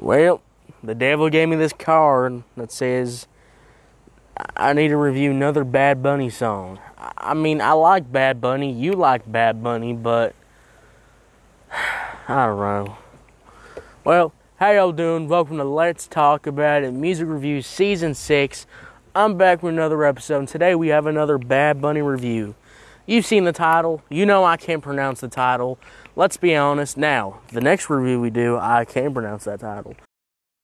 Well, the devil gave me this card that says I need to review another Bad Bunny song. I mean, I like Bad Bunny. You like Bad Bunny, but I don't know. Well, how y'all doing? Welcome to Let's Talk About It Music Review Season 6. I'm back with another episode, and today we have another Bad Bunny review. You've seen the title. You know I can't pronounce the title. Let's be honest. Now, the next review we do, I can't pronounce that title.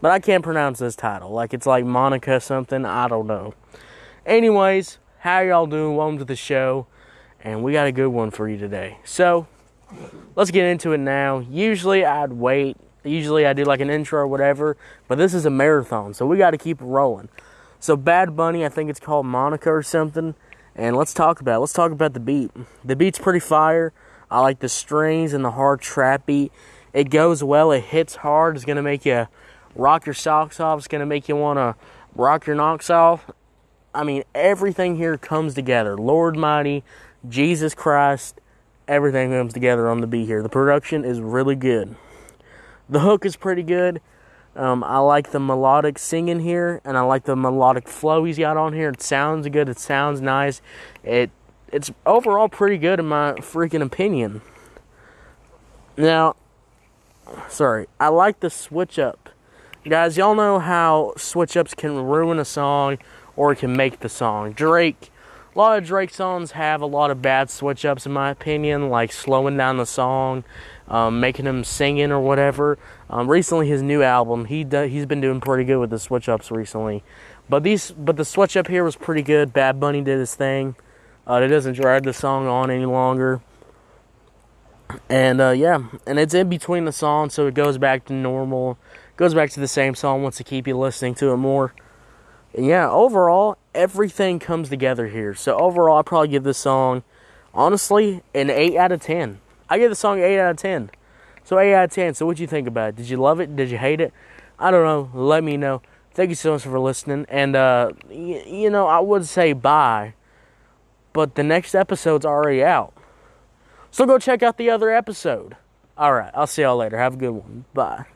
But I can't pronounce this title. Like it's like Monica something. I don't know. Anyways, how y'all doing? Welcome to the show. And we got a good one for you today. So, let's get into it now. Usually I'd wait. Usually I do like an intro or whatever. But this is a marathon. So we got to keep rolling. So, Bad Bunny, I think it's called Monica or something. And let's talk about it. Let's talk about the beat. The beat's pretty fire. I like the strings and the hard trap beat. It goes well. It hits hard. It's to make you rock your socks off. It's going to make you want to rock your knocks off. I mean, everything here comes together. Lord Mighty, Jesus Christ, everything comes together on the beat here. The production is really good. The hook is pretty good. Um, I like the melodic singing here, and I like the melodic flow he's got on here. It sounds good. It sounds nice. It it's overall pretty good in my freaking opinion. Now, sorry, I like the switch up Guys, y'all know how switch ups can ruin a song or can make the song. Drake, a lot of Drake songs have a lot of bad switch ups, in my opinion, like slowing down the song, um, making him singing or whatever. Um, recently, his new album, he do, he's been doing pretty good with the switch ups recently. But these, but the switch up here was pretty good. Bad Bunny did his thing. Uh, it doesn't drag the song on any longer. And uh, yeah, and it's in between the songs, so it goes back to normal goes back to the same song wants to keep you listening to it more. And yeah, overall, everything comes together here. So overall, i probably give this song, honestly, an 8 out of 10. I give the song 8 out of 10. So 8 out of 10. So what you think about it? Did you love it? Did you hate it? I don't know. Let me know. Thank you so much for listening. And, uh, y- you know, I would say bye, but the next episode's already out. So go check out the other episode. All right. I'll see y'all later. Have a good one. Bye.